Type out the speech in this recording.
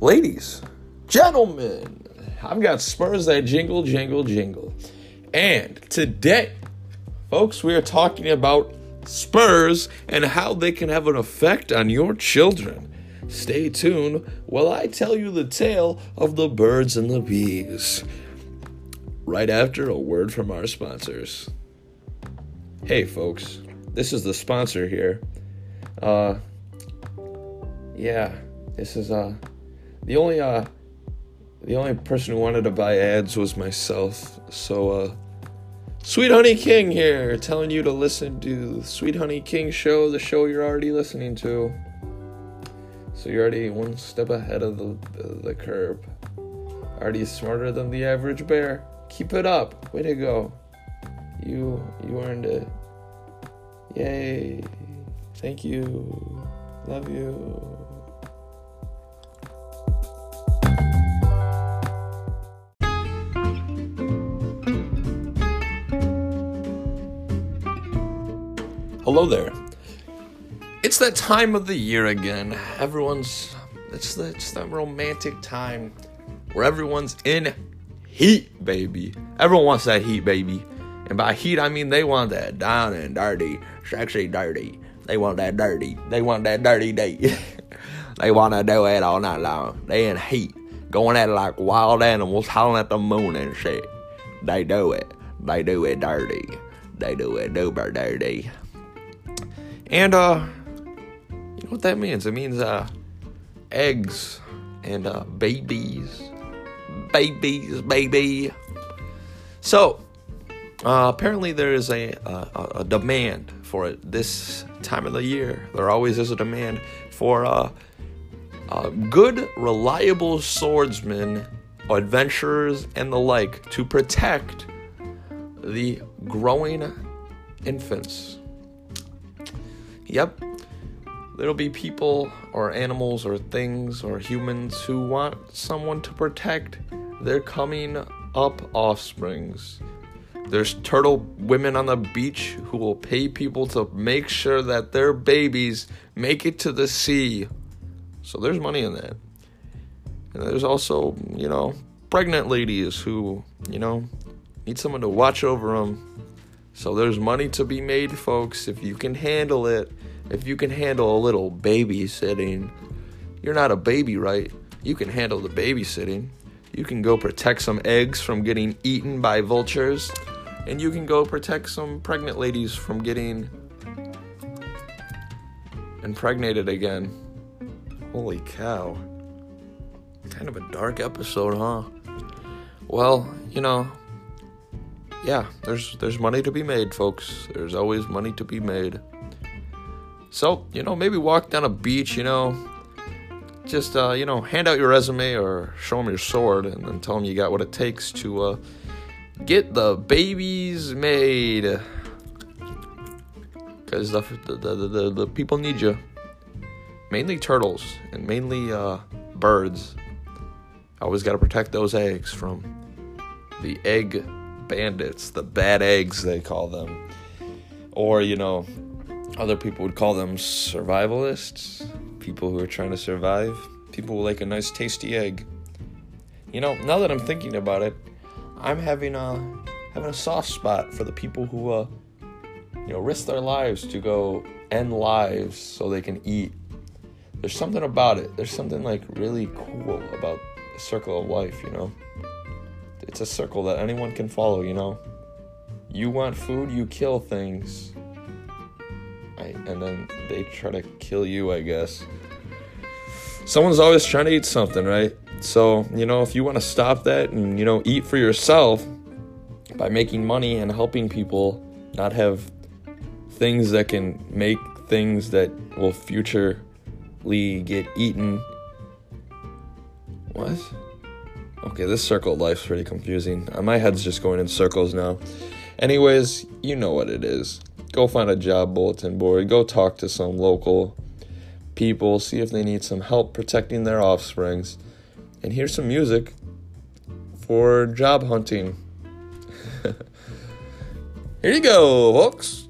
ladies, gentlemen, I've got Spurs that jingle, jingle, jingle. And today, folks, we are talking about Spurs and how they can have an effect on your children. Stay tuned while I tell you the tale of the birds and the bees. Right after a word from our sponsors. Hey, folks, this is the sponsor here. Uh, yeah, this is uh, the only uh, the only person who wanted to buy ads was myself. So uh, Sweet Honey King here, telling you to listen to Sweet Honey King show, the show you're already listening to. So you're already one step ahead of the, the, the curve. Already smarter than the average bear. Keep it up. Way to go. You you earned it. Yay. Thank you. Love you. Hello there. It's that time of the year again. Everyone's it's the it's that romantic time where everyone's in heat, baby. Everyone wants that heat, baby. And by heat I mean they want that down and dirty, sexy dirty. They want that dirty. They want that dirty day. they want to do it all night long. They in heat, going at it like wild animals, howling at the moon and shit. They do it. They do it dirty. They do it super dirty. And uh you know what that means? It means uh eggs and uh babies. Babies, baby. So, uh, apparently there is a, a, a demand for it this time of the year. There always is a demand for uh, uh, good, reliable swordsmen, adventurers, and the like to protect the growing infants. Yep. There'll be people or animals or things or humans who want someone to protect their coming up offsprings. There's turtle women on the beach who will pay people to make sure that their babies make it to the sea. So there's money in that. And there's also, you know, pregnant ladies who, you know, need someone to watch over them. So there's money to be made, folks, if you can handle it. If you can handle a little babysitting. You're not a baby, right? You can handle the babysitting. You can go protect some eggs from getting eaten by vultures. And you can go protect some pregnant ladies from getting impregnated again. Holy cow. Kind of a dark episode, huh? Well, you know, yeah, there's there's money to be made, folks. There's always money to be made. So, you know, maybe walk down a beach, you know, just, uh, you know, hand out your resume or show them your sword and then tell them you got what it takes to uh, get the babies made. The, the, the, the, the people need you. Mainly turtles and mainly uh, birds. Always got to protect those eggs from the egg bandits, the bad eggs, they call them. Or, you know, other people would call them survivalists, people who are trying to survive, people who like a nice tasty egg. You know, now that I'm thinking about it, I'm having a having a soft spot for the people who uh you know risk their lives to go end lives so they can eat. There's something about it. There's something like really cool about the circle of life, you know. It's a circle that anyone can follow, you know. You want food, you kill things I, and then they try to kill you, I guess. Someone's always trying to eat something, right? So, you know, if you want to stop that and, you know, eat for yourself by making money and helping people not have things that can make things that will futurely get eaten. What? Okay, this circle of life's pretty confusing. Uh, my head's just going in circles now. Anyways, you know what it is go find a job bulletin board, go talk to some local people, see if they need some help protecting their offsprings, and here's some music for job hunting. Here you go, folks.